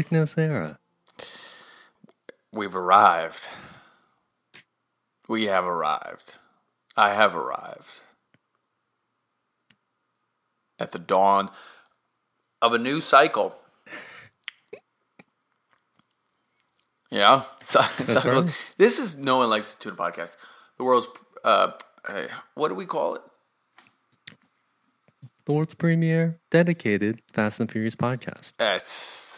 Nick Nocera. We've arrived. We have arrived. I have arrived. At the dawn of a new cycle. Yeah. Cycle- right. This is No One Likes the Tuna podcast. The world's, uh, uh, what do we call it? The world's premiere dedicated Fast and Furious podcast. That's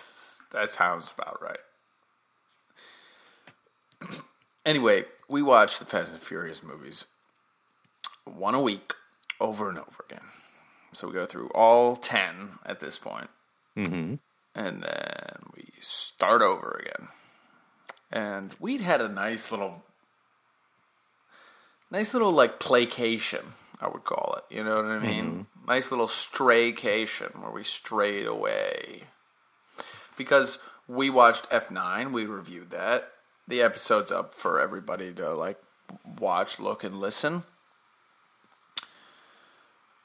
that sounds about right. anyway, we watch the Fast and Furious movies one a week, over and over again. So we go through all ten at this point, Mm-hmm. and then we start over again. And we'd had a nice little, nice little like placation, I would call it. You know what I mean? Nice little straycation where we strayed away because we watched F9, we reviewed that. The episode's up for everybody to like watch, look, and listen.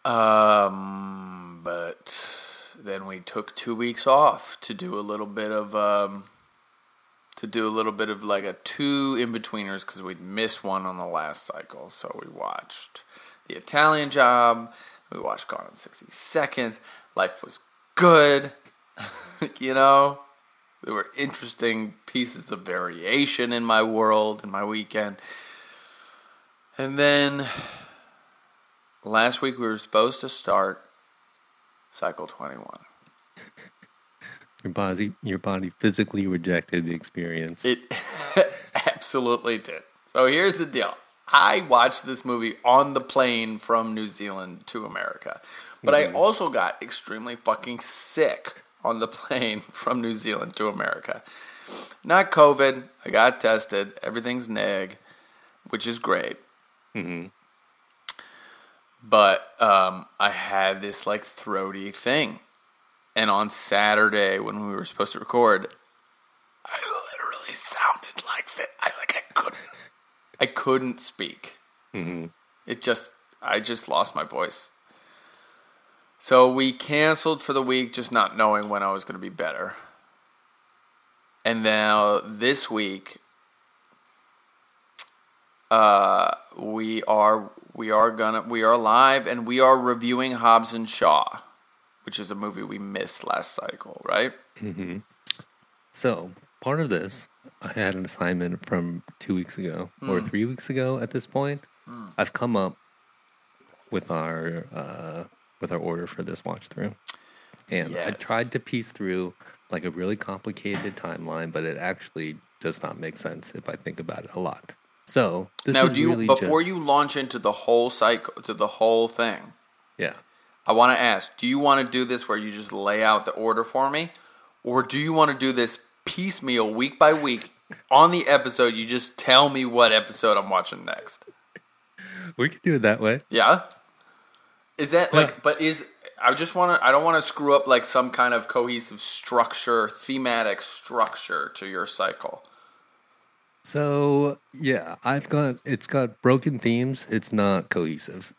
Um, but then we took two weeks off to do a little bit of um, to do a little bit of like a two in betweeners because we'd missed one on the last cycle. So we watched the Italian Job. We watched Gone in sixty seconds. Life was good. you know, there were interesting pieces of variation in my world in my weekend. And then last week we were supposed to start cycle 21. Your body, your body physically rejected the experience. It absolutely did. So here's the deal. I watched this movie on the plane from New Zealand to America. But I mm-hmm. also got extremely fucking sick on the plane from New Zealand to America. Not COVID. I got tested. Everything's neg, which is great. Mhm. But um, I had this like throaty thing. And on Saturday when we were supposed to record, I literally sounded like that. I like I couldn't. I couldn't speak. Mhm. It just I just lost my voice. So we canceled for the week, just not knowing when I was going to be better. And now this week, uh, we are we are gonna we are live and we are reviewing Hobbs and Shaw, which is a movie we missed last cycle, right? Mm-hmm. So part of this, I had an assignment from two weeks ago or three weeks ago. At this point, I've come up with our uh, with our order for this watch through, and I tried to piece through like a really complicated timeline, but it actually does not make sense if I think about it a lot. So this now, is do you really before just- you launch into the whole cycle to the whole thing? yeah. I want to ask, do you want to do this where you just lay out the order for me? Or do you want to do this piecemeal week by week on the episode? You just tell me what episode I'm watching next. We could do it that way. Yeah? Is that like, Yeah. but is, I just want to, I don't want to screw up like some kind of cohesive structure, thematic structure to your cycle. So yeah, I've got it's got broken themes. It's not cohesive.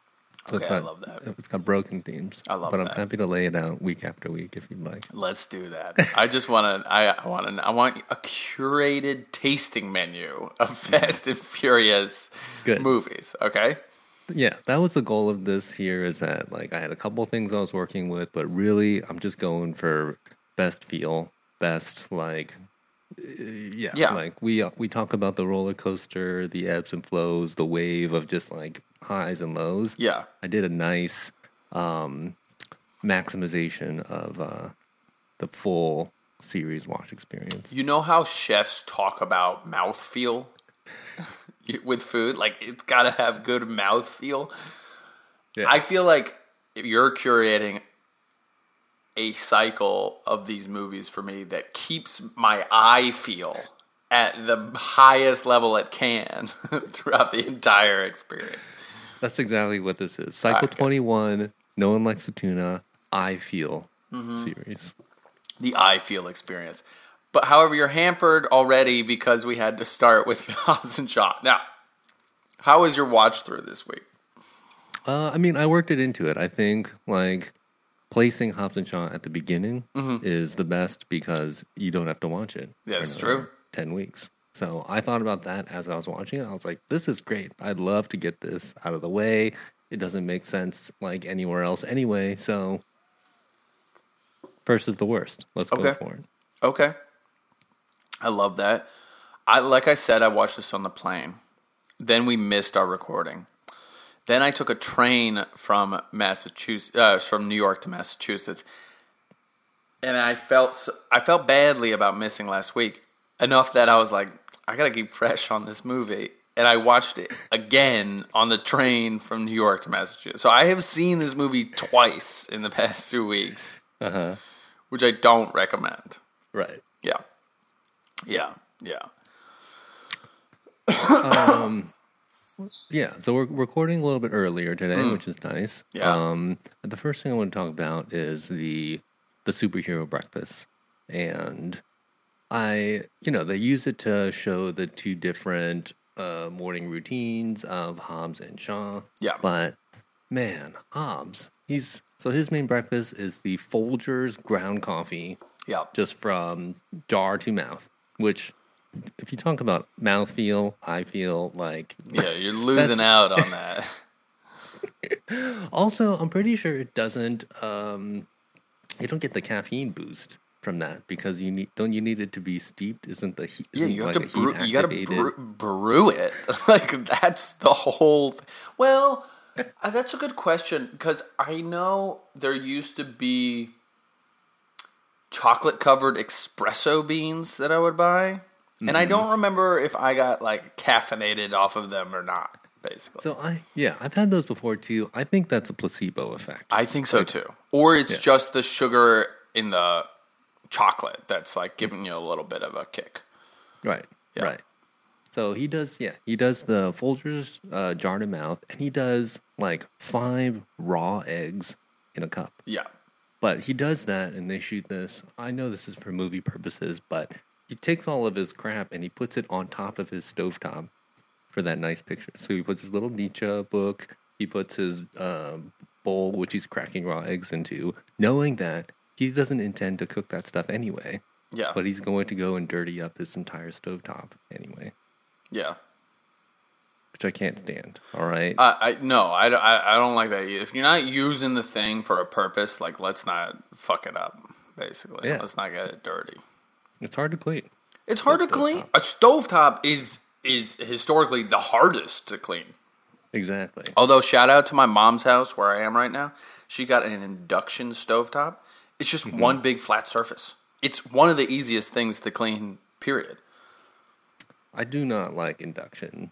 So Okay, I love that. It's got broken themes. I love that. but I'm happy to lay it out week after week if you'd like. Let's do that. I just want to. I, I want to. I want a curated tasting menu of Fast and Furious Good. movies. Okay. Yeah, that was the goal of this here is that like I had a couple things I was working with, but really I'm just going for best feel, best like uh, yeah, Yeah. like we we talk about the roller coaster, the ebbs and flows, the wave of just like highs and lows. Yeah. I did a nice um, maximization of uh, the full series watch experience. You know how chefs talk about mouthfeel with food? Like it's got to have good mouthfeel. Yeah. I feel like you're curating a cycle of these movies for me that keeps my eye feel at the highest level it can throughout the entire experience. That's exactly what this is. Cycle Okay. 21, No One Likes the Tuna, I Feel Mm-hmm. series. the I feel experience. But however, you're hampered already because we had to start with Hobbs and Shaw. Now, how was your watch through this week? Uh, I mean, I worked it into it. I think, like, placing Hobbs and Shaw at the beginning is the best because you don't have to watch it. That's true. Ten weeks. So I thought about that as I was watching it. I was like, "This is great. I'd love to get this out of the way. It doesn't make sense like anywhere else anyway." So first is the worst. Let's go for it. Okay. I love that. I like I said, I watched this on the plane. Then we missed our recording. Then I took a train from Massachusetts, uh, from New York to Massachusetts, and I felt I felt badly about missing last week enough that I was like, I gotta keep fresh on this movie, and I watched it again on the train from New York to Massachusetts. So I have seen this movie twice in the past two weeks, Uh huh. which I don't recommend. Right. Yeah. Yeah. Yeah. Yeah, so we're recording a little bit earlier today, which is nice. Mm. Yeah. Um, the first thing I want to talk about is the the superhero breakfast, and I, you know, they use it to show the two different uh, morning routines of Hobbs and Shaw. Yeah. But man, Hobbs, he's so his main breakfast is the Folgers ground coffee, Yeah. just from jar to mouth. Which, if you talk about mouthfeel, I feel like Yeah, you're losing out on that. Also, I'm pretty sure it doesn't. Um, you don't get the caffeine boost from that because you need. Don't you need it to be steeped? Isn't the heat? Yeah, you have like to brew, you got to brew, brew it. like that's the whole. Well, uh, that's a good question because I know there used to be chocolate covered espresso beans that I would buy, and I Mm-hmm. don't remember if I got like caffeinated off of them or not. Basically, So I yeah, I've had those before too. I think that's a placebo effect. I think so too. Or it's Yeah. just the sugar in the chocolate that's like giving you a little bit of a kick. right. Yeah. Right. So he does yeah, he does the Folgers uh, jar to mouth, and he does like five raw eggs in a cup. Yeah. But he does that, and they shoot this. I know this is for movie purposes, but he takes all of his crap and he puts it on top of his stovetop for that nice picture. So he puts his little Nietzsche book, he puts his um, bowl, which he's cracking raw eggs into, knowing that he doesn't intend to cook that stuff anyway. Yeah. But he's going to go and dirty up his entire stovetop anyway, yeah. Which I can't stand. All right. I, I no, I, don't- I, I don't like that. If you're not using the thing for a purpose, like let's not fuck it up. Basically, Yeah. let's not get it dirty. it's hard to clean. It's hard to clean. A stovetop is is historically the hardest to clean. Exactly. Although shout out to my mom's house where I am right now, she got an induction stovetop. It's just Mm-hmm. one big flat surface. It's one of the easiest things to clean. Period. I do not like induction.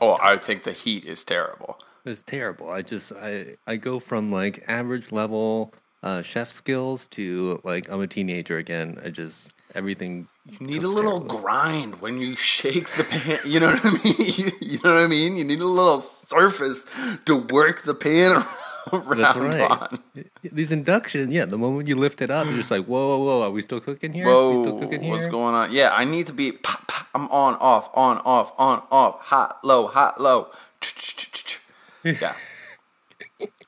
Oh, I think the heat is terrible. It's terrible. I just I I go from like average level uh, chef skills to like I'm a teenager again. I just everything. You need a little terrible. grind when you shake the pan. You know what I mean? You, you know what I mean? You need a little surface to work the pan around That's right. on. These induction, yeah. The moment you lift it up, you're just like, whoa, whoa, whoa. Are we still cooking here? We still Whoa, cooking here? what's going on? Yeah, I need to be. Pop, pop, I'm on, off, on, off, on, off, hot, low, hot, low. Yeah.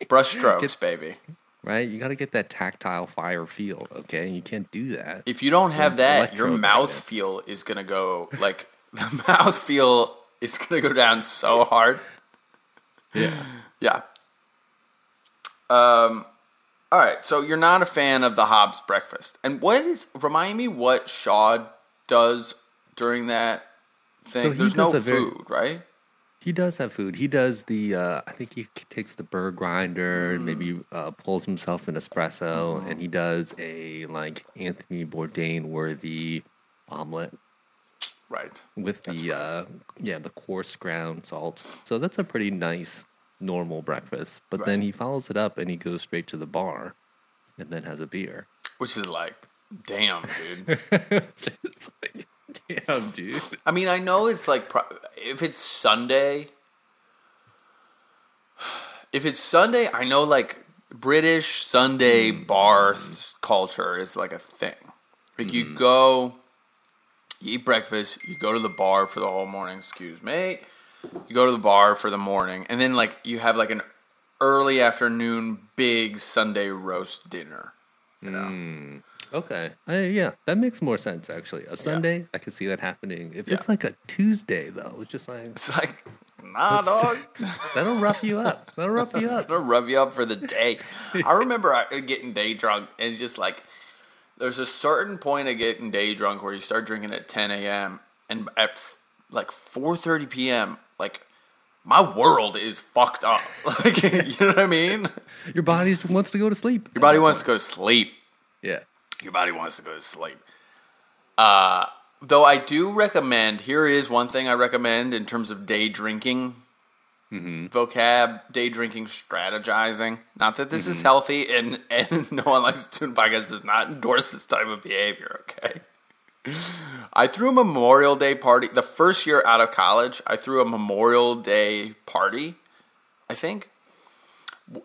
Brush strokes, baby. Right? You got to get that tactile fire feel. Okay, you can't do that. If you don't have that, your mouth feel is gonna go like the mouth feel is gonna go down so hard. Yeah. Yeah. Um. All right. So you're not a fan of the Hobbs breakfast, and what is? Remind me what Shaw does during that thing. So he There's no a very- food, right? He does have food. He does the. Uh, I think he takes the burr grinder and maybe uh, pulls himself an espresso, and he does a like Anthony Bourdain worthy omelet Right. with the uh, yeah the coarse ground salt. So that's a pretty nice normal breakfast. But then he follows it up and he goes straight to the bar, and then has a beer. Which is like, damn, dude. Like, damn, dude. I mean, I know it's like pro- if it's Sunday. If it's Sunday, I know like British Sunday hmm. bar th- culture is like a thing. Like you hmm. go, you eat breakfast, you go to the bar for the whole morning. Excuse me. You go to the bar for the morning, and then like you have like an early afternoon, big Sunday roast dinner. You know, hmm. Okay. Uh, yeah, that makes more sense actually. A Sunday, I can see that happening. If it's like a Tuesday though, it's just like it's like, nah, dog. that'll rough you up. That'll rough you up. that'll rub you up for the day. I remember getting day drunk, and it's just like there's a certain point of getting day drunk where you start drinking at 10 a.m. and at f- like 4:30 p.m. like my world is fucked up. Like you know what I mean? Your body wants to go to sleep. Your body wants to go to sleep. Yeah. Your body wants to go to sleep. Uh, though I do recommend. Here is one thing I recommend in terms of day drinking mm-hmm. vocab, day drinking strategizing. Not that this is mm-hmm. healthy, and and no one likes to tune podcast does not endorse this type of behavior. Okay. I threw a Memorial Day party the first year out of college. I threw a Memorial Day party. I think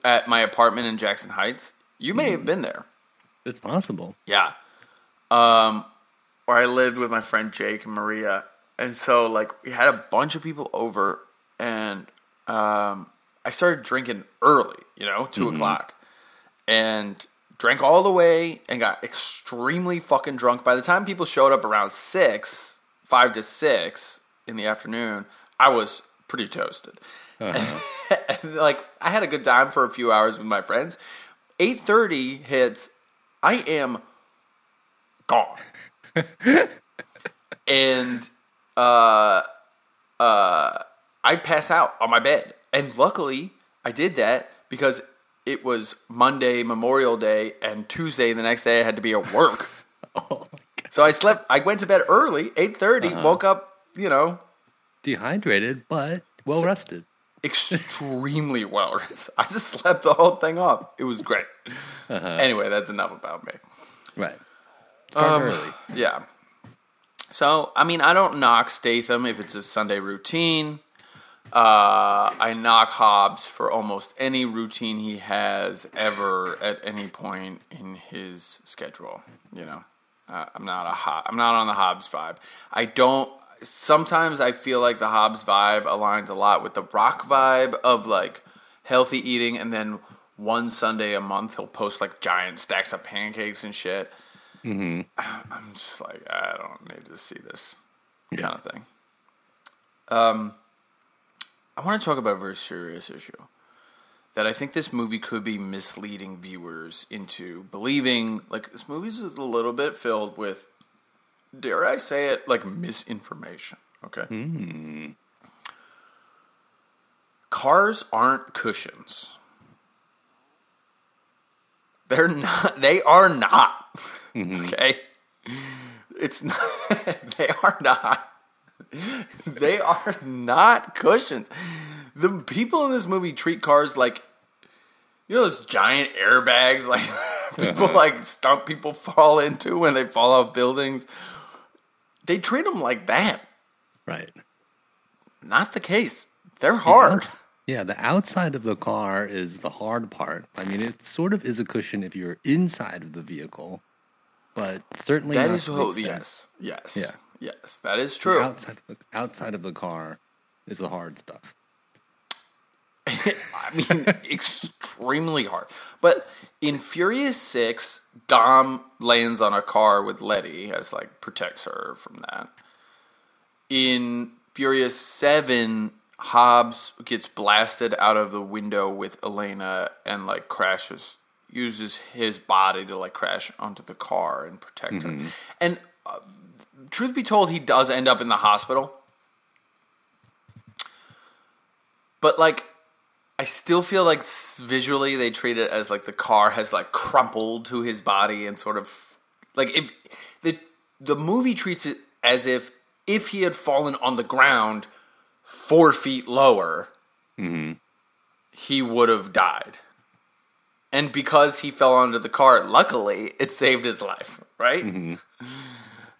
at my apartment in Jackson Heights. You may have mm-hmm. been there. It's possible. Yeah. Um, where I lived with my friend Jake and Maria. And so, like, we had a bunch of people over, and um, I started drinking early, you know, 2 o'clock, and drank all the way and got extremely fucking drunk. By the time people showed up around 6, 5 to 6 in the afternoon, I was pretty toasted. And, like, I had a good time for a few hours with my friends. 8.30 hits, I am gone. and uh uh I pass out on my bed. And luckily I did that because it was Monday Memorial Day and Tuesday the next day I had to be at work. so I slept I went to bed early, 8:30, woke up, you know, Dehydrated, but well rested. extremely well rested. I just slept the whole thing off. It was great. Anyway, that's enough about me. Right. Um. Yeah. So, I mean, I don't knock Statham if it's a Sunday routine. Uh, I knock Hobbs for almost any routine he has ever at any point in his schedule. You know, uh, I'm not a Hob- I'm not on the Hobbs vibe. I don't. Sometimes I feel like the Hobbs vibe aligns a lot with the Rock vibe of like healthy eating, and then one Sunday a month he'll post like giant stacks of pancakes and shit. I'm just like, I don't need to see this kind of thing. Um, I want to talk about a very serious issue that I think this movie could be misleading viewers into believing. Like, this movie's a little bit filled with, dare I say it, like misinformation. Okay. Cars aren't cushions. They're not. They are not. Mm-hmm. Okay. It's not. they are not. They are not cushions. The people in this movie treat cars like you know those giant airbags like people uh-huh. like stunt people fall into when they fall off buildings. They treat them like that. Right. Not the case. They're hard. Yeah, the outside of the car is the hard part. I mean, it sort of is a cushion if you're inside of the vehicle, but certainly That is what. Yes. Yes. Yeah. Yes. That is The true. Outside of the, outside of the car is the hard stuff. I mean, extremely hard. But in Furious Six, Dom lands on a car with Letty as like protects her from that. In Furious Seven, Hobbs gets blasted out of the window with Elena and like crashes, uses his body to like crash onto the car and protect her. And uh, truth be told, he does end up in the hospital. But like I still feel like visually they treat it as like the car has like crumpled to his body and sort of like if the the movie treats it as if if he had fallen on the ground four feet lower, mm-hmm. he would have died. And because he fell onto the car, luckily it saved his life, right? Mm-hmm.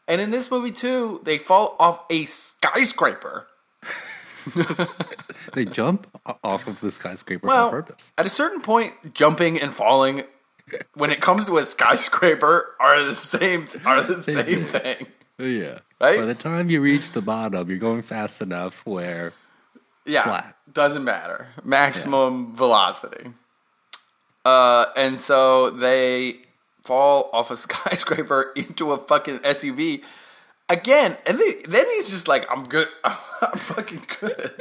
And in this movie too, they fall off a skyscraper. They jump off of the skyscraper Well, on purpose. at a certain point, jumping and falling, when it comes to a skyscraper, are the same are the same thing. Yeah. Right? By the time you reach the bottom, you're going fast enough where Yeah, flat. doesn't matter. Maximum velocity. Uh, and so they fall off a skyscraper into a fucking SUV again. And they, then he's just like, "I'm good. I'm fucking good."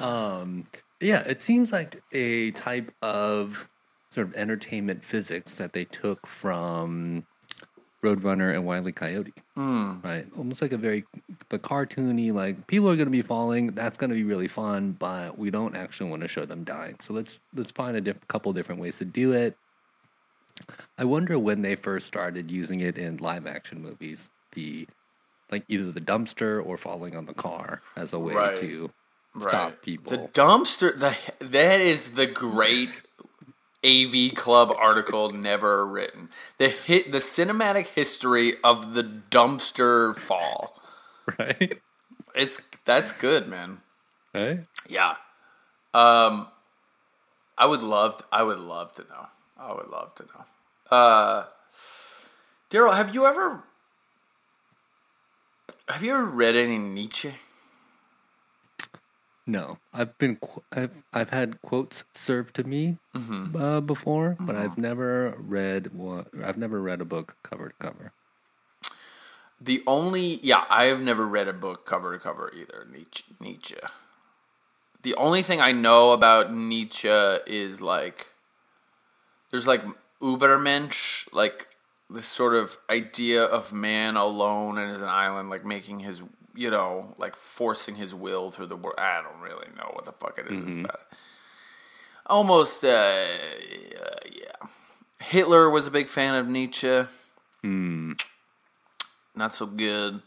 um. Yeah, it seems like a type of sort of entertainment physics that they took from Roadrunner and Wile E. Coyote. Mm. Right? Almost like a very the cartoony, like people are going to be falling. That's going to be really fun, but we don't actually want to show them dying. So let's let's find a diff- couple different ways to do it. I wonder when they first started using it in live action movies, the like either the dumpster or falling on the car as a way Right. to Right. stop people. The dumpster. The that is the great AV Club article never written. The hit. The cinematic history of the dumpster fall. right? It's that's good, man. Right? Yeah. Um, I would love. To, I would love to know. I would love to know. Uh, Daryl, have you ever have you ever read any Nietzsche? No, I've been qu- I've I've had quotes served to me uh, before, but I've never read one. I've never read a book cover to cover. The only yeah, I have never read a book cover to cover either. Nietzsche. Nietzsche. The only thing I know about Nietzsche is like there's like Ubermensch, like this sort of idea of man alone and as an island, like making his you know, like forcing his will through the world. I don't really know what the fuck it is about. Almost, uh, uh, yeah. Hitler was a big fan of Nietzsche not so good.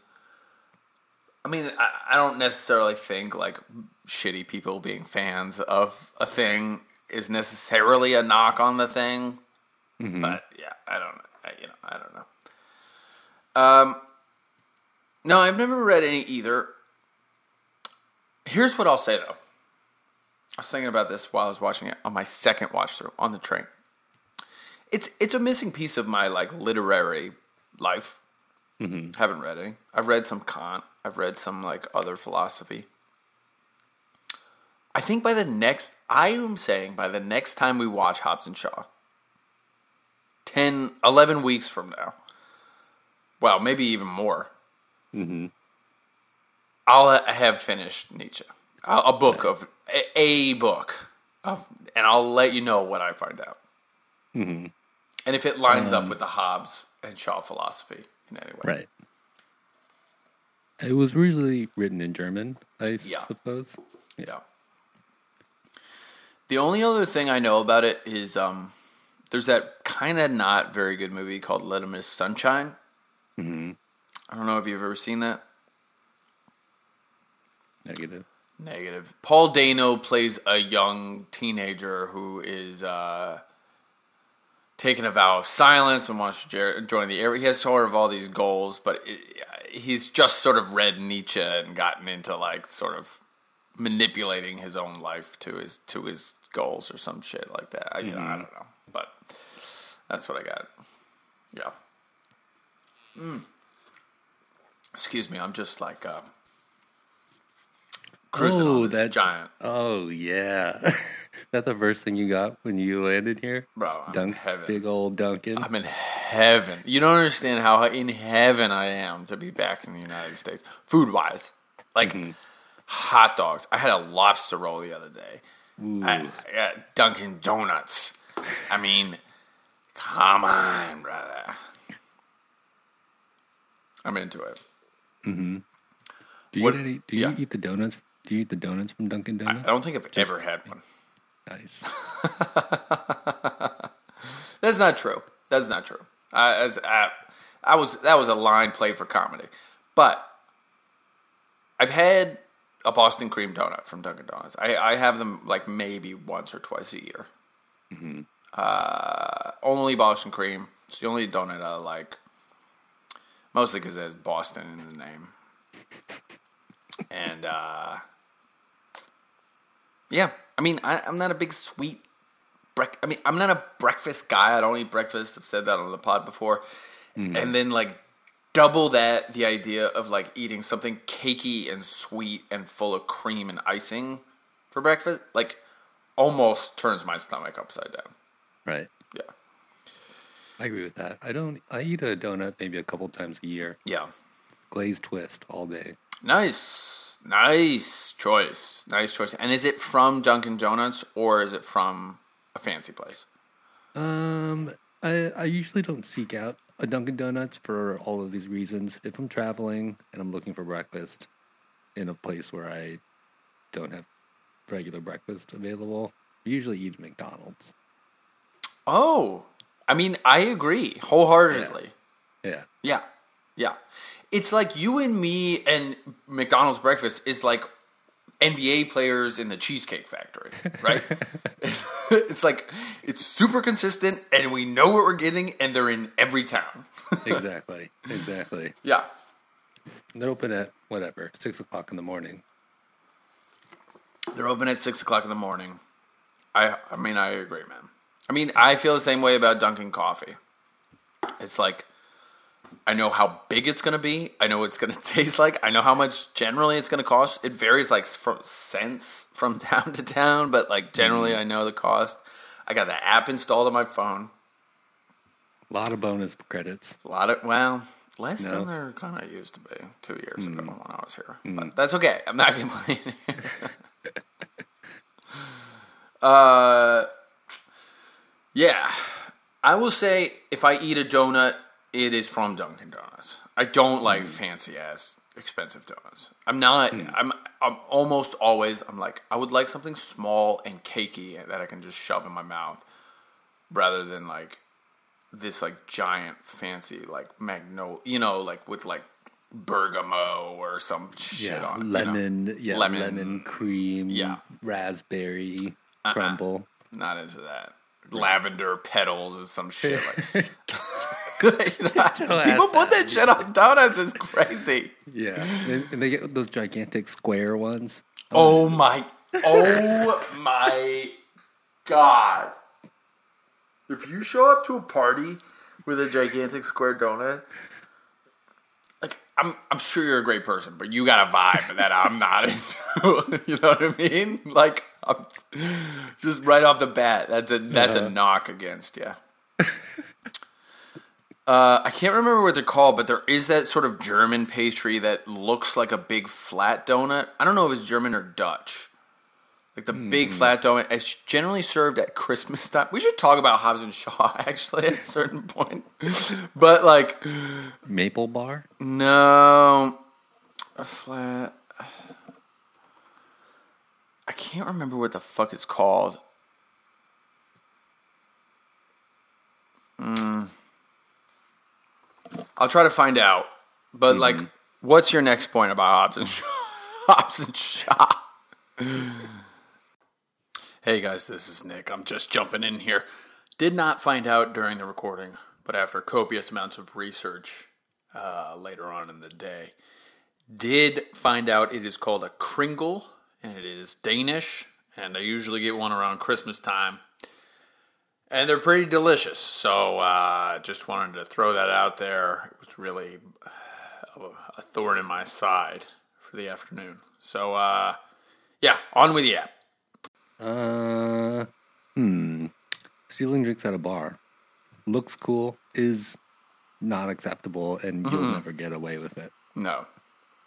I mean, I, I don't necessarily think like shitty people being fans of a thing is necessarily a knock on the thing. But yeah, I don't. I, you know, I don't know. Um, no, I've never read any either. Here's what I'll say though. I was thinking about this while I was watching it on my second watch through on the train. It's it's a missing piece of my like literary life. Mm-hmm. Haven't read any. I've read some Kant. I've read some like other philosophy. I think by the next, I am saying by the next time we watch Hobbs and Shaw, 10, 11 weeks from now, well, maybe even more, I'll have finished Nietzsche. A, a book of, a, a book of, and I'll let you know what I find out. And if it lines up with the Hobbs and Shaw philosophy in any way. Right. It was really written in German, I Yeah. suppose. Yeah. The only other thing I know about it is um, there's that kind of not very good movie called Little Miss Sunshine. Mm-hmm. I don't know if you've ever seen that. Negative. Negative. Paul Dano plays a young teenager who is uh, taking a vow of silence and wants to join the air. He has sort of all these goals, but it, he's just sort of read Nietzsche and gotten into like sort of manipulating his own life to his to his goals or some shit like that. I, you know, I don't know, but that's what I got. Yeah. Mm. Excuse me, I'm just like uh, cruising Oh, on this that- giant. Oh yeah, that the first thing you got when you landed here, Bro, I'm Dunk, heaven. big old Dunkin'. I'm in heaven. You don't understand how in heaven I am to be back in the United States, food wise. Like hot dogs. I had a lobster roll the other day. I, I got Dunkin' Donuts. I mean, come on, brother. I'm into it. Do you, what- eat do you yeah. eat the donuts? Do you eat the donuts from Dunkin' Donuts? I don't think I've ever had one. Nice. That's not true. That's not true. I, as- I, I was that was a line played for comedy, but I've had a Boston cream donut from Dunkin' Donuts. I, I have them like maybe once or twice a year. Uh, only Boston cream. It's the only donut I like. Mostly because it has Boston in the name. And uh, yeah, I mean, I, I'm not a big sweet brec- I mean, I'm not a breakfast guy. I don't eat breakfast. I've said that on the pod before. And then like double that the idea of like eating something cakey and sweet and full of cream and icing for breakfast, like almost turns my stomach upside down. Right. I agree with that. I don't. I eat a donut maybe a couple times a year. Yeah. Glazed twist all day. Nice. Nice choice. Nice choice. And is it from Dunkin' Donuts or is it from a fancy place? Um, I I usually don't seek out a Dunkin' Donuts for all of these reasons. If I'm traveling and I'm looking for breakfast in a place where I don't have regular breakfast available, I usually eat McDonald's. Oh, I mean, I agree wholeheartedly. Yeah. Yeah. Yeah. It's like you and me and McDonald's breakfast is like NBA players in the Cheesecake Factory, right? it's like it's super consistent and we know what we're getting and they're in every town. Exactly. exactly. yeah. They're open at whatever six o'clock in the morning. They're open at six o'clock in the morning. I I mean I agree, man. I mean I feel the same way about Dunkin' Coffee. It's like I know how big it's gonna be. I know what it's gonna taste like. I know how much generally it's gonna cost. It varies like from cents from town to town, but like generally mm-hmm. I know the cost. I got the app installed on my phone. A lot of bonus credits. A lot of well, less No. than they're kind of used to be two years ago mm. when I was here. But mm. that's okay. I'm not complaining. uh, yeah, I will say if I eat a donut, it is from Dunkin' Donuts. I don't like mm. fancy ass expensive donuts. I'm not. Mm. I'm. I'm almost always. I'm like I would like something small and cakey that I can just shove in my mouth, rather than like this like giant fancy like magnolia, you know, like with like bergamot or some shit Yeah, on it, you know? lemon, yeah, Lemon. lemon, cream, Yeah. raspberry, Uh-uh. crumble. Not into that. Lavender petals or some shit like. You know, People put that shit on donuts is crazy. Yeah, and, and they get those gigantic square ones. Oh my! Oh my god! If you show up to a party with a gigantic square donut, like I'm, I'm sure you're a great person, but you got a vibe that I'm not into. you know what I mean? Like, just right off the bat, that's a that's a Uh-huh. knock against you. Uh, I can't remember what they're called, but there is that sort of German pastry that looks like a big flat donut. I don't know if it's German or Dutch. Like the big flat donut. It's generally served at Christmas time. We should talk about Hobbs and Shaw actually at a certain point. but like, Maple bar. no, a flat. I can't remember what the fuck it's called. I'll try to find out. But like, what's your next point about Hobbs and Shaw? Hobbs and Shaw. hey guys, this is Nick. I'm just jumping in here. Did not find out during the recording, but after copious amounts of research uh, later on in the day, did find out it is called a kringle and it is Danish. And I usually get one around Christmas time and they're pretty delicious. So uh, just wanted to throw that out there. It was really uh, a thorn in my side for the afternoon. So uh, yeah, on with the app. Uh, hmm. Stealing drinks at a bar looks cool. Is not acceptable, and you'll never get away with it. No,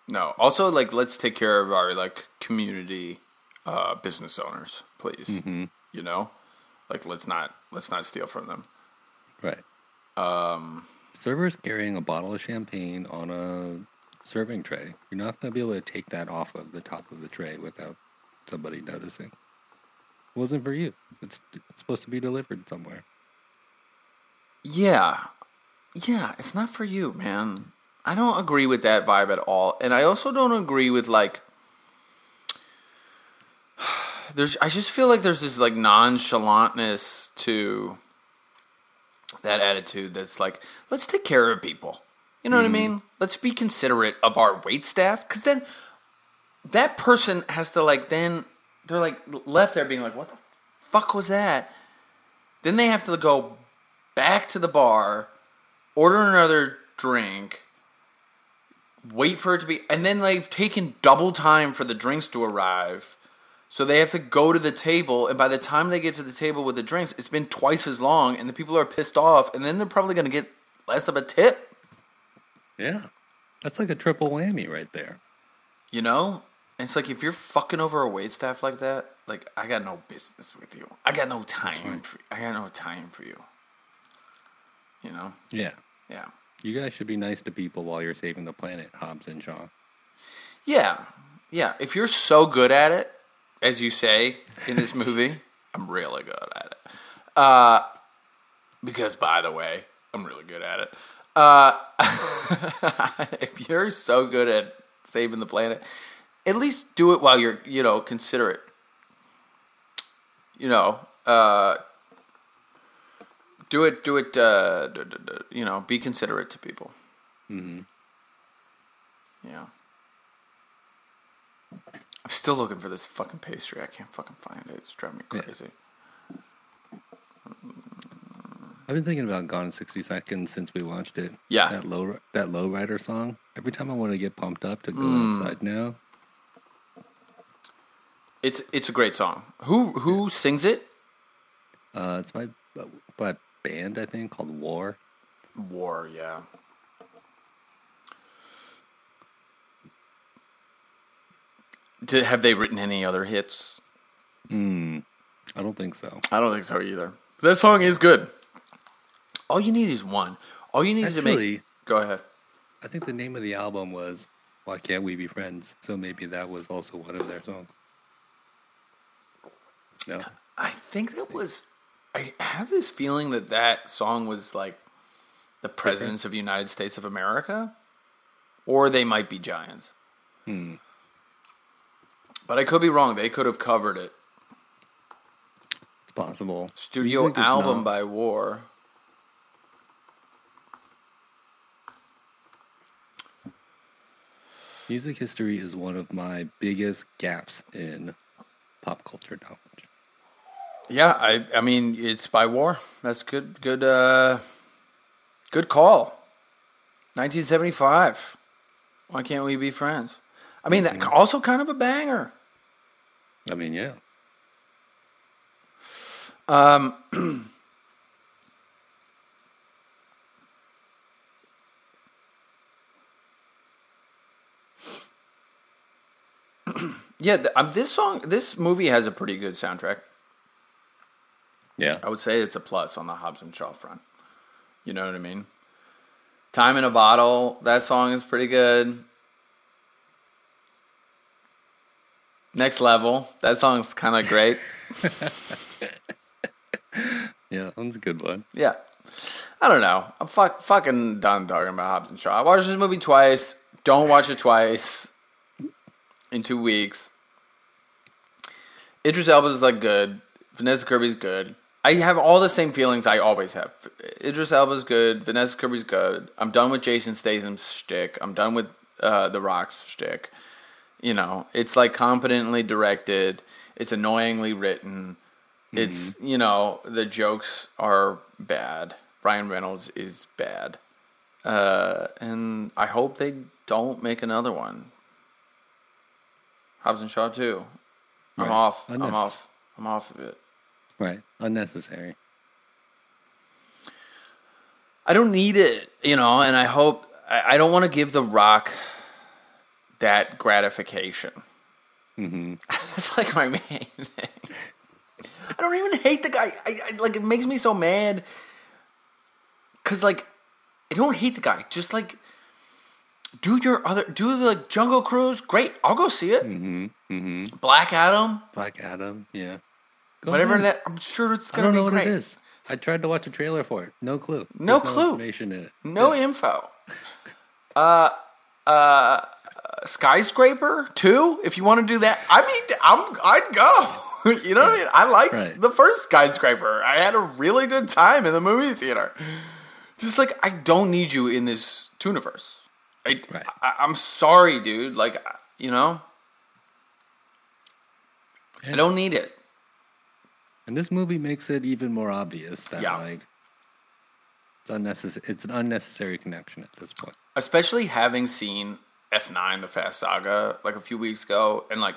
no. Also, like let's take care of our like community uh, business owners, please. You know, like let's not let's not steal from them. Right. Um, servers carrying a bottle of champagne on a serving tray. You're not going to be able to take that off of the top of the tray without somebody noticing. It wasn't for you. It's, it's supposed to be delivered somewhere. Yeah. Yeah, it's not for you, man. I don't agree with that vibe at all. And I also don't agree with like there's I just feel like there's this like nonchalantness to that attitude that's like let's take care of people. You know what I mm-hmm. mean? Let's be considerate of our wait staff cuz then that person has to like then they're like left there being like what the fuck was that? Then they have to go back to the bar, order another drink, wait for it to be, and then they've taken double time for the drinks to arrive. So they have to go to the table, and by the time they get to the table with the drinks, it's been twice as long, and the people are pissed off, and then they're probably going to get less of a tip. Yeah. That's like a triple whammy right there. You know? And it's like if you're fucking over a wait staff like that, like I got no business with you. I got no time. For, I got no time for you. You know? Yeah. Yeah. You guys should be nice to people while you're saving the planet, Hobbs and Shaw. Yeah. Yeah. If you're so good at it, as you say in this movie, I'm really good at it. Uh, because, by the way, I'm really good at it. Uh, if you're so good at saving the planet, at least do it while you're, you know, considerate. You know, uh, do it, do it, uh, you know, be considerate to people. Mm-hmm. Yeah. I'm still looking for this fucking pastry. I can't fucking find it. It's driving me Yeah. crazy. I've been thinking about Gone in 60 Seconds since we launched it. Yeah. That low that lowrider song. Every time I want to get pumped up to go Mm. outside now. It's it's a great song. Who who sings it? Uh, it's by by a band I think called War. War, yeah. Did, have they written any other hits? Hmm. I don't think so. I don't think so either. That song is good. All you need is one. All you need is to make. Go ahead. I think the name of the album was Why Can't We Be Friends? So maybe that was also one of their songs. No. I think that was. I have this feeling that that song was like the presidents of the United States of America, or they might be Giants. Hmm. But I could be wrong. They could have covered it. It's possible. Studio album by War. Music history is one of my biggest gaps in pop culture knowledge. Yeah, I I mean it's by War. That's good. Good. uh Good call. 1975. Why can't we be friends? I mean, that also kind of a banger. I mean, yeah. Um, yeah, th- um, this song, this movie has a pretty good soundtrack. Yeah. I would say it's a plus on the Hobbs and Shaw front. You know what I mean? Time in a Bottle, that song is pretty good. Next Level, that song's kind of great. Yeah, that's a good one. Yeah. I don't know. I'm fuck, fucking done talking about Hobbs and Shaw. I watched this movie twice. Don't watch it twice in two weeks. Idris Elba's like good. Vanessa Kirby's good. I have all the same feelings I always have. Idris Elba's good. Vanessa Kirby's good. I'm done with Jason Statham's shtick. I'm done with uh, The Rock's shtick. You know, it's like competently directed. It's annoyingly written. It's you know the jokes are bad. Ryan Reynolds is bad, uh, and I hope they don't make another one. Hobbs and Shaw too. I'm Right. off. I'm off. I'm off of it. Right. Unnecessary. I don't need it, you know, and I hope I, don't want to give The Rock that gratification. Mm-hmm. That's like my main thing. I don't even hate the guy. I, I like it makes me so mad because like I don't hate the guy. Just like do your other do the like, Jungle Cruise. Great, I'll go see it. hmm hmm Black Adam, Black Adam. Yeah. Go whatever ahead. that. I'm sure it's gonna I don't be know what great. it is. I tried to watch a trailer for it. No clue. No There's clue. information in it. No info. Uh, uh, skyscraper two. If you want to do that, I mean, I'm I'd go. You know what I mean? I liked Right. the first skyscraper. I had a really good time in the movie theater. Just like I don't need you in this universe. I, Right. I I'm sorry, dude. Like you know, I don't need it. And this movie makes it even more obvious that Yeah. like it's unnecessary. It's an unnecessary connection at this point. especially having seen F9, the Fast Saga, like a few weeks ago, and like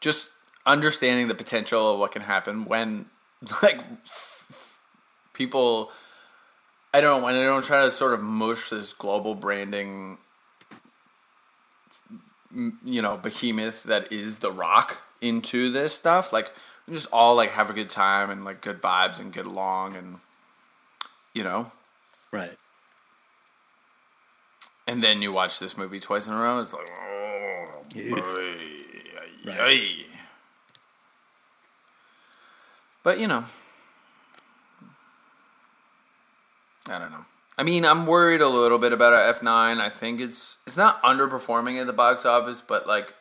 just understanding the potential of what can happen when like people. I don't know when they don't try to sort of mush this global branding, you know, behemoth that is The Rock into this stuff. Like, just all like have a good time and like good vibes and get along and you know. Right. And then you watch this movie twice in a row. It's like, oh, Yeah. boy, Right. But you know, I don't know. I mean, I'm worried a little bit about our F9. I think it's it's not underperforming at the box office, but like,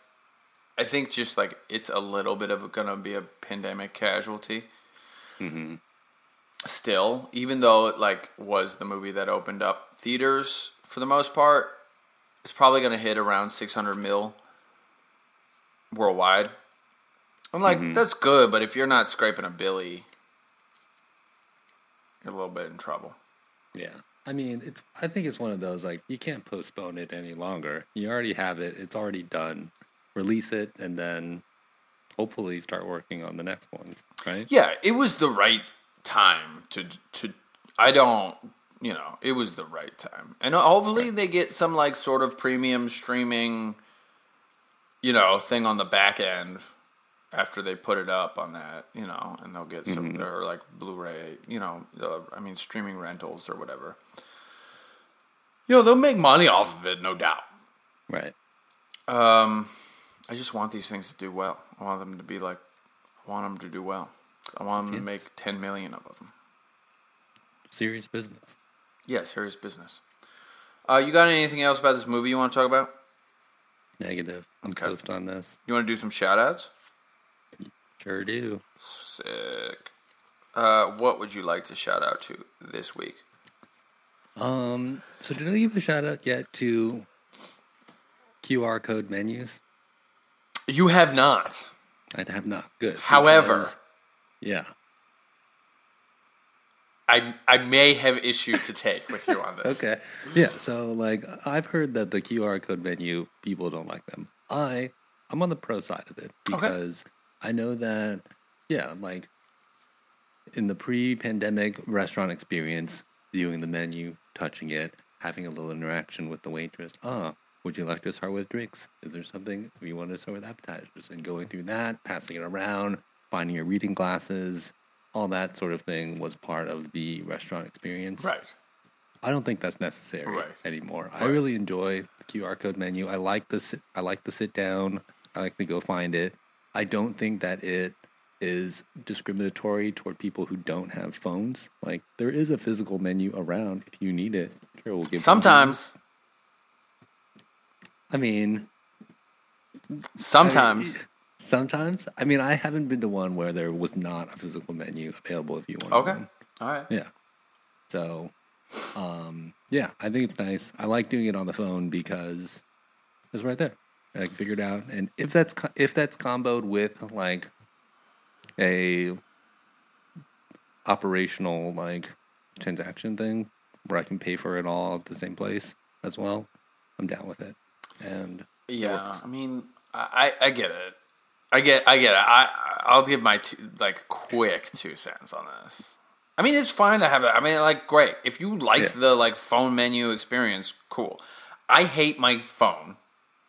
I think just like it's a little bit of gonna be a pandemic casualty. Mm-hmm. Still, even though it like was the movie that opened up theaters for the most part, it's probably gonna hit around 600 mil worldwide. I'm like, Mhm. that's good, but if you're not scraping a billy, you're a little bit in trouble. Yeah. I mean, it's. I think it's one of those like you can't postpone it any longer. You already have it. It's already done. Release it, and then hopefully start working on the next ones. Right. Yeah, it was the right time to to. I don't, you know, it was the right time, and hopefully they get some like sort of premium streaming, you know, thing on the back end after they put it up on that, you know, and they'll get some Mhm. or like Blu-ray, you know, uh, I mean streaming rentals or whatever. You know, they'll make money off of it, no doubt. Right. Um, I just want these things to do well. I want them to be like, I want them to do well. I want them to make ten million of them. Serious business. Yeah, serious business. Uh, you got anything else about this movie you want to talk about? Negative. I'm Okay. post on this. You want to do some shout outs? Sure do. Sick. Uh, what would you like to shout out to this week? Um. So did I give a shout out yet to QR code menus? You have not. I have not. Good. However- because- yeah. I I may have issue to take with you on this. Okay. Yeah. So like I've heard that the QR code menu people don't like them. I I'm on the pro side of it Okay. because I know that yeah, like in the pre-pandemic restaurant experience, viewing the menu, touching it, having a little interaction with the waitress. Ah, would you like to start with drinks? Is there something you want to start with appetizers? And going through that, passing it around, finding your reading glasses, all that sort of thing was part of the restaurant experience. Right. I don't think that's necessary Right. anymore. I really enjoy the QR code menu. I like the sit, I like the sit down. I like to go find it. I don't think that it is discriminatory toward people who don't have phones. Like there is a physical menu around if you need it. Sure, we'll give. Sometimes. I mean, Sometimes. sometimes. I mean, I haven't been to one where there was not a physical menu available if you want. Okay. One. All right. Yeah. So, um, yeah, I think it's nice. I like doing it on the phone because it's right there. I can figure it out, and if that's if that's comboed with like a operational like transaction thing where I can pay for it all at the same place as well, I'm down with it. And Yeah, I mean, I, I get it. I get, I get it. I, I'll give my two, like quick two cents on this. I mean, it's fine to have it. I mean, like, great if you like Yeah. the like phone menu experience. Cool. I hate my phone.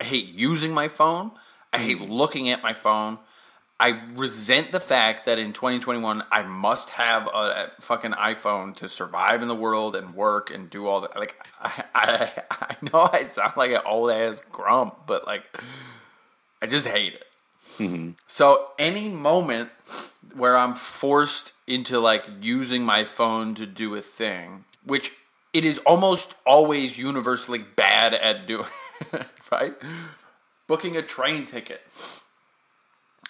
I hate using my phone. I hate mm-hmm. looking at my phone. I resent the fact that in 2021 I must have a, a fucking iPhone to survive in the world and work and do all that. Like, I, I, I know I sound like an old ass grump, but like, I just hate it. Mm-hmm. So any moment where I'm forced into like using my phone to do a thing, which it is almost always universally bad at doing, right? Booking a train ticket,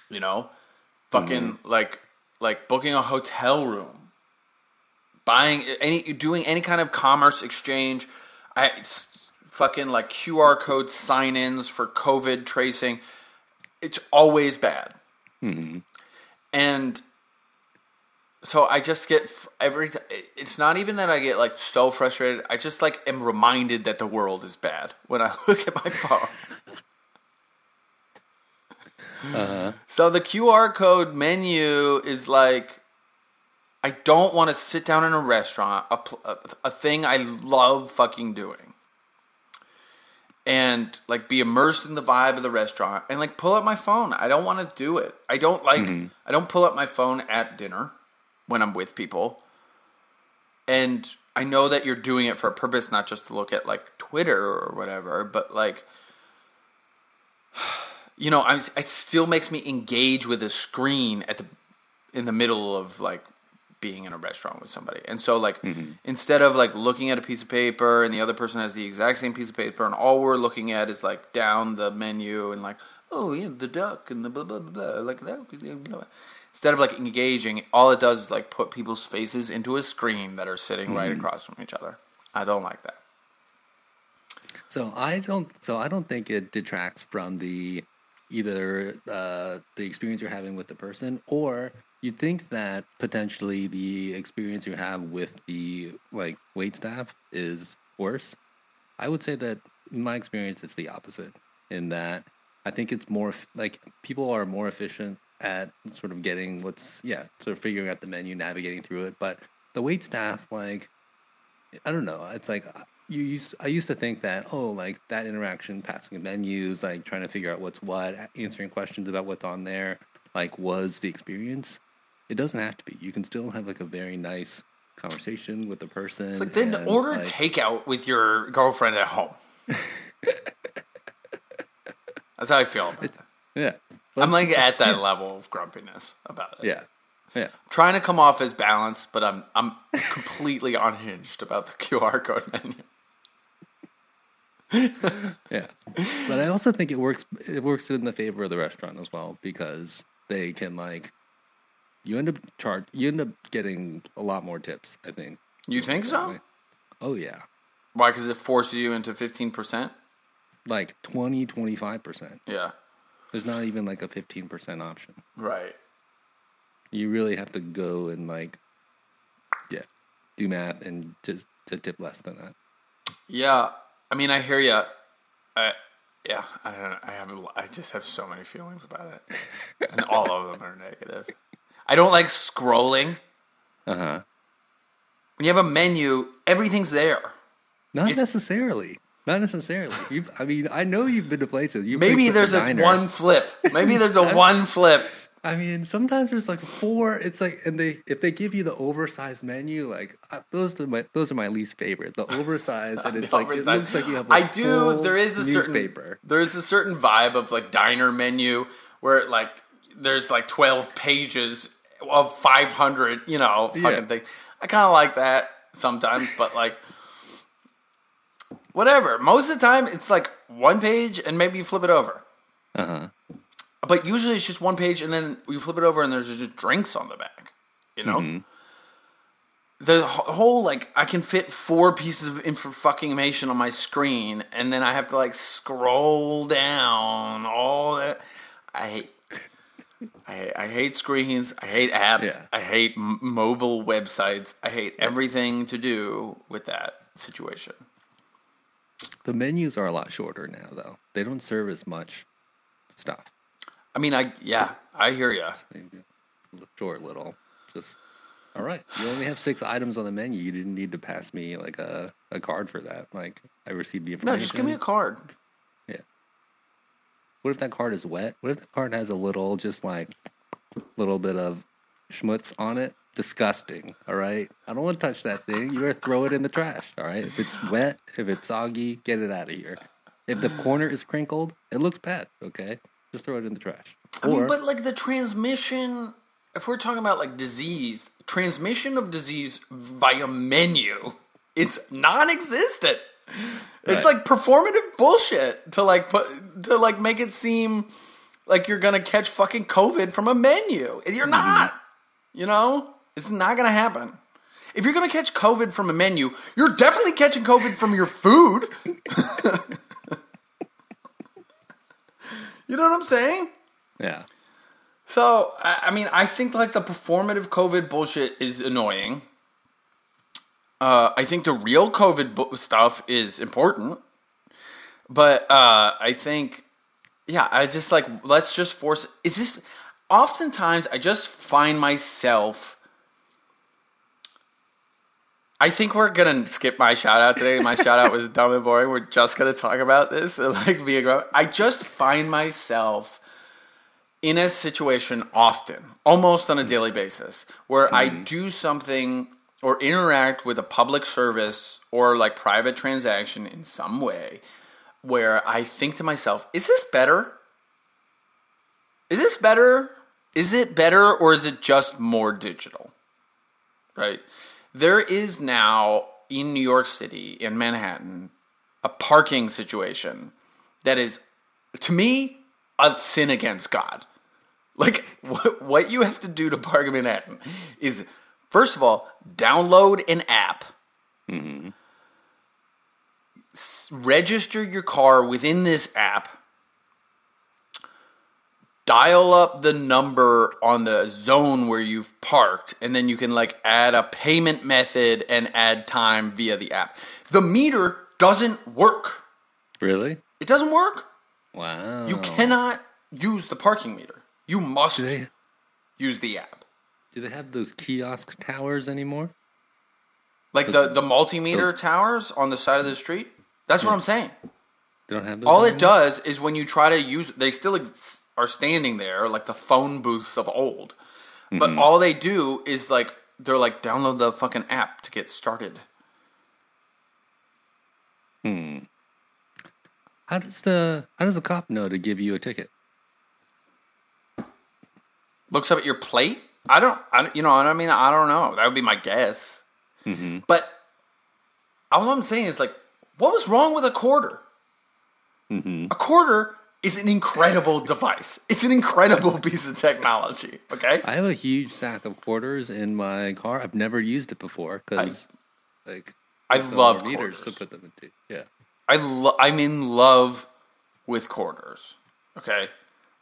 you know, fucking mm-hmm. like like booking a hotel room, buying any doing any kind of commerce exchange, I fucking like QR code sign-ins for COVID tracing. It's always bad. Mm-hmm. And so I just get every. It's not even that I get like so frustrated. I just like am reminded that the world is bad when I look at my phone. Uh-huh. So the QR code menu is like, I don't want to sit down in a restaurant, a, a, a thing I love fucking doing, and like be immersed in the vibe of the restaurant and like pull up my phone. I don't want to do it. I don't like. Mm-hmm. I don't pull up my phone at dinner when I'm with people, and I know that you're doing it for a purpose, not just to look at like Twitter or whatever, but like you know, I, it still makes me engage with a screen at the in the middle of like being in a restaurant with somebody. And so like mm-hmm. instead of like looking at a piece of paper and the other person has the exact same piece of paper and all we're looking at is like down the menu and like oh yeah the duck and the blah blah blah, blah like that instead of like engaging all it does is like put people's faces into a screen that are sitting right mm-hmm. across from each other. I don't like that. So I don't. So I don't think it detracts from the either uh, the experience you're having with the person, or you think that potentially the experience you have with the like wait staff is worse. I would say that in my experience, it's the opposite. In that, I think it's more like people are more efficient at sort of getting what's yeah, sort of figuring out the menu, navigating through it. But the wait staff, like I don't know. It's like you used. I used to think that oh, like that interaction, passing menus, like trying to figure out what's what, answering questions about what's on there, like was the experience. It doesn't have to be. You can still have like a very nice conversation with the person. It's like then and, order like, takeout with your girlfriend at home. That's how I feel about that. Yeah, I'm like at that level of grumpiness about it. yeah, yeah. Trying to come off as balanced, but I'm I'm completely unhinged about the QR code menu. Yeah, but I also think it works. It works in the favor of the restaurant as well because they can like you end up charge. You end up getting a lot more tips. I think. You think so? Oh yeah, Why? Because it forces you into fifteen percent. like 20 25 percent. Yeah. There's not even like a fifteen percent option. Right. You really have to go and like, yeah, do math and just to tip less than that. Yeah. I mean, I hear you. I, yeah. I don't. know. I have. a- I just have so many feelings about it, and all of them are negative. I don't like scrolling. Uh huh. When you have a menu, everything's there. Not It's- necessarily. Not necessarily. You've, I mean, I know you've been to places. You Maybe there's a one flip. Maybe there's a one flip. I mean, sometimes there's like four. It's like, and they if they give you the oversized menu, like uh, those are my those are my least favorite. The oversized, and it's like it looks like you have. I do. There is a certain newspaper. There is a certain vibe of like diner menu where like there's like twelve pages of five hundred. You know, fucking Yeah. thing. I kind of like that sometimes, but like whatever. Most of the time, it's like one page and maybe you flip it over. Uh huh. But usually it's just one page and then you flip it over and there's just drinks on the back. You know? Mm-hmm. The whole, like, I can fit four pieces of fucking information on my screen and then I have to, like, scroll down all that. I hate. I hate, I hate screens. I hate apps. Yeah. I hate m- mobile websites. I hate everything to do with that situation. The menus are a lot shorter now, though. They don't serve as much stuff. I mean, I yeah, I hear you. Short little. Just all right. You only have six items on the menu. You didn't need to pass me like a, a card for that. Like I received the information. No, just give me a card. Yeah. What if that card is wet? What if the card has a little, just like, little bit of schmutz on it? Disgusting. All right. I don't want to touch that thing. You better throw it in the trash. All right. If it's wet, if it's soggy, get it out of here. If the corner is crinkled, it looks bad. Okay. Just throw it in the trash. I Or mean, but like the transmission, if we're talking about like disease, transmission of disease via menu is non-existent. It's like performative bullshit to like put to like make it seem like you're gonna catch fucking COVID from a menu, and you're mm-hmm. not. You know, it's not gonna happen. If you're gonna catch COVID from a menu, you're definitely catching COVID from your food. you know what I'm saying? yeah. So, I mean, I think like the performative COVID bullshit is annoying. Uh, I think the real COVID bu- stuff is important. But uh, I think, yeah, I just like, let's just force. Is this. Oftentimes, I just find myself. I think we're gonna skip my shout out today. My shout out was dumb and boring. We're just gonna talk about this and like be a grown. I just find myself in a situation often, almost on a mm-hmm. daily basis, where I mm-hmm. do something or interact with a public service or like private transaction in some way where I think to myself, is this better? Is this better? Is it better or is it just more digital? Right? There is now in New York City, in Manhattan, a parking situation that is, to me, a sin against God. Like, what, what you have to do to park in Manhattan is, first of all, download an app, mm-hmm. S- register your car within this app, dial up the number on the zone where you've parked, and then you can like add a payment method and add time via the app. The meter doesn't work. Really? It doesn't work. Wow. You cannot use the parking meter. You must they use the app. do they have those kiosk towers anymore? Like the, the multimeter towers on the side of the street. That's what I'm saying. They don't have those. All it does is when you try to use, they still ex- are standing there like the phone booths of old. But mm-hmm. all they do is like they're like download the fucking app to get started. Hmm. How does the how does the cop know to give you a ticket? Looks up at your plate. I don't. I don't- you know what I mean. I don't know. That would be my guess. Mm-hmm. But all I'm saying is like, what was wrong with a quarter? Mm-hmm. A quarter is an incredible device. It's an incredible piece of technology. Okay. I have a huge sack of quarters in my car. I've never used it before because, like, I love meters to put them into. Yeah. I lo- I'm in love with quarters. Okay,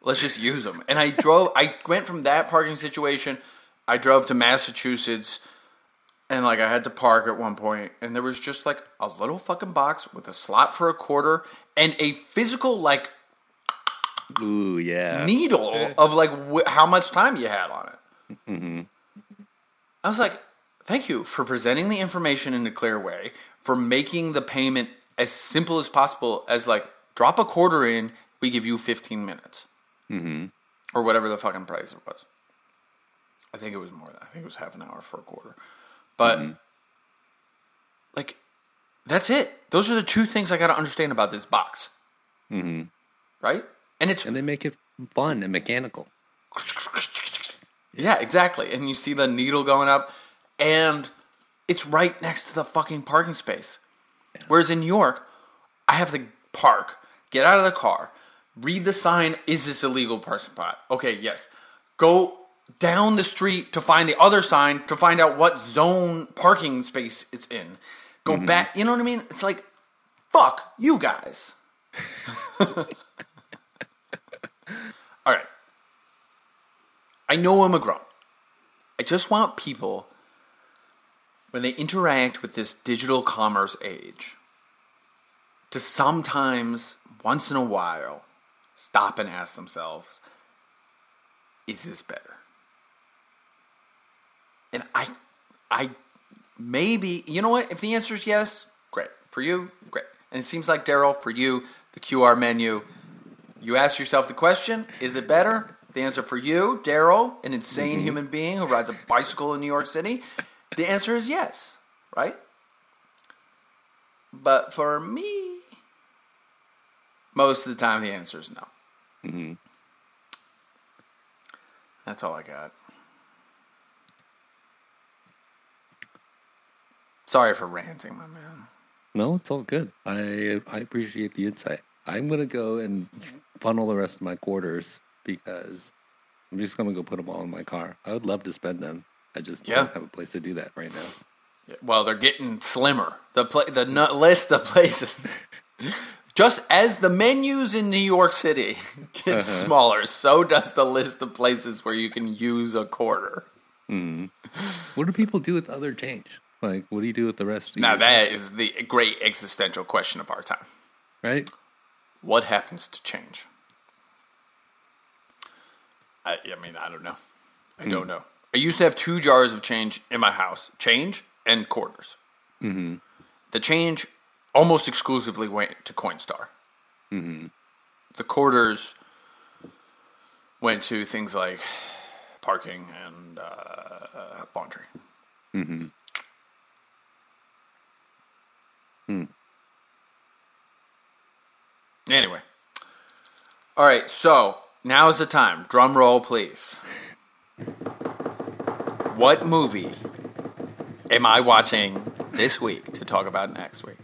let's just use them. And I drove. I went from that parking situation. I drove to Massachusetts, and like I had to park at one point, and there was just like a little fucking box with a slot for a quarter and a physical like Ooh, yeah. needle of like wh- how much time you had on it. I was like, thank you for presenting the information in a clear way, for making the payment as simple as possible as like drop a quarter in, we give you 15 minutes. Mm-hmm. Or whatever the fucking price it was. I think it was more than I think it was half an hour for a quarter. But like that's it. Those are the two things I got to understand about this box. Mm-hmm. Right? And it's and they make it fun and mechanical. Yeah, exactly. And you see the needle going up, and it's right next to the fucking parking space. Whereas in New York, I have to park, get out of the car, read the sign. Is this a legal parking spot? Okay, yes. Go down the street to find the other sign to find out what zone parking space it's in. Go mm-hmm. back. You know what I mean? It's like, fuck you guys. All right. I know I'm a grown. I just want people, when they interact with this digital commerce age, to sometimes, once in a while, stop and ask themselves, is this better? And I, I, maybe, you know what? If the answer is yes, great. For you, great. And it seems like, Daryl, for you, the QR menu, you ask yourself the question, is it better? The answer for you, Daryl, an insane mm-hmm. human being who rides a bicycle in New York City, the answer is yes, right? But for me, most of the time the answer is no. Mm-hmm. That's all I got. Sorry for ranting, my man. No, it's all good. I I appreciate the insight. I'm gonna go and funnel the rest of my quarters because I'm just gonna go put them all in my car. I would love to spend them. I just Yeah. don't have a place to do that right now. Well, they're getting slimmer. The pla- the nut list of places. Just as the menus in New York City get uh-huh. smaller, so does the list of places where you can use a quarter. Hmm. What do people do with other change? Like, what do you do with the rest? Of Now that is the great existential question of our time. right? What happens to change? I, I mean, I don't know. I don't know. I used to have two jars of change in my house: change and quarters. Mm-hmm. The change almost exclusively went to Coinstar. Mm-hmm. The quarters went to things like parking and uh, laundry. Anyway. All right, so now's the time. Drum roll, please. What movie am I watching this week to talk about next week?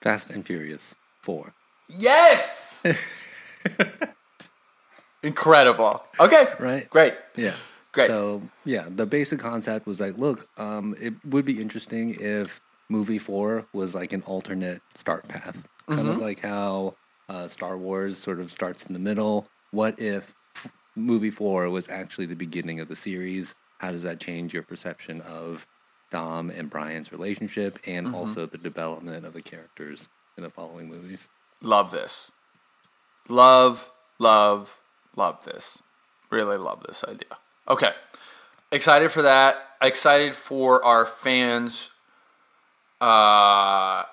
Fast and Furious Four. Yes! Incredible. Okay. Right. Great. Yeah. Great. So yeah, the basic concept was like, look, um, it would be interesting if movie four was like an alternate start path, kind Mm-hmm. of like how uh, Star Wars sort of starts in the middle. What if f- movie four was actually the beginning of the series? How does that change your perception of Dom and Brian's relationship, and Mm-hmm. also the development of the characters in the following movies? Love this. Love, love, love this. Really love this idea. Okay. Excited for that. Excited for our fans uh,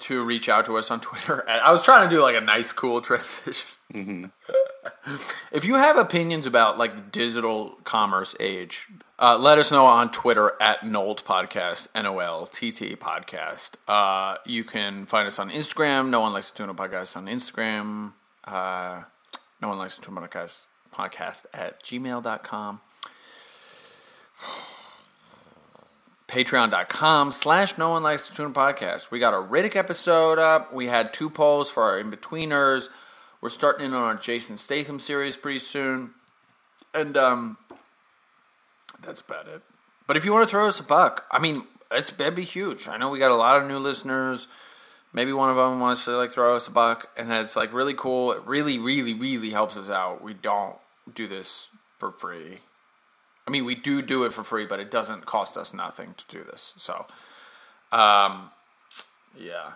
to reach out to us on Twitter. I was trying to do like a nice, cool transition. if you have opinions about like digital commerce age, uh, let us know on Twitter at Nolt Podcast, N O L T T Podcast. Uh, you can find us on Instagram. No One Likes the Tuna podcast on Instagram. Uh, No One Likes the Tuna podcast podcast at gmail.com. Patreon.com slash No One Likes the Tuna podcast. We got a Riddick episode up. We had two polls for our in-betweeners. We're starting in on our Jason Statham series pretty soon. And um that's about it. But if you want to throw us a buck, I mean, it's, that'd be huge. I know we got a lot of new listeners. Maybe one of them wants to like throw us a buck, and that's like really cool. It really, really, really helps us out. We don't do this for free. I mean, we do do it for free, but it doesn't cost us nothing to do this. So, um, yeah.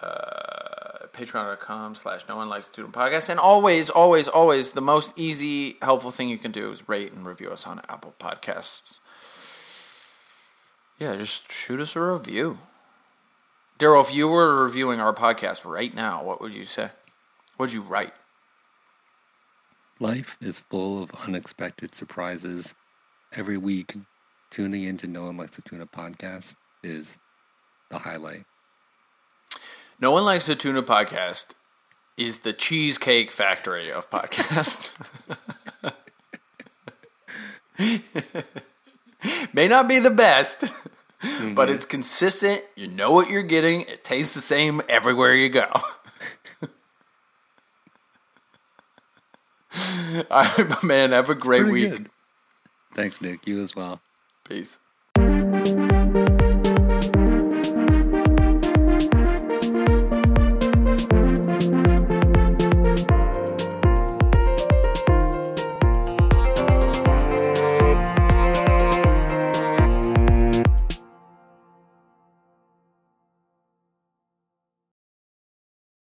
Uh, Patreon.com slash no one likes to do podcast. And always, always, always, the most easy, helpful thing you can do is rate and review us on Apple Podcasts. Yeah, just shoot us a review. Daryl, if you were reviewing our podcast right now, what would you say? What'd you write? Life is full of unexpected surprises. Every week, tuning into No One Likes the Tuna podcast is the highlight. No one likes the tuna podcast is the cheesecake factory of podcasts. May not be the best, mm-hmm. but it's consistent. You know what you're getting. It tastes the same everywhere you go. All right, my man. Have a great Pretty week. good. Thanks, Nick. You as well. Peace.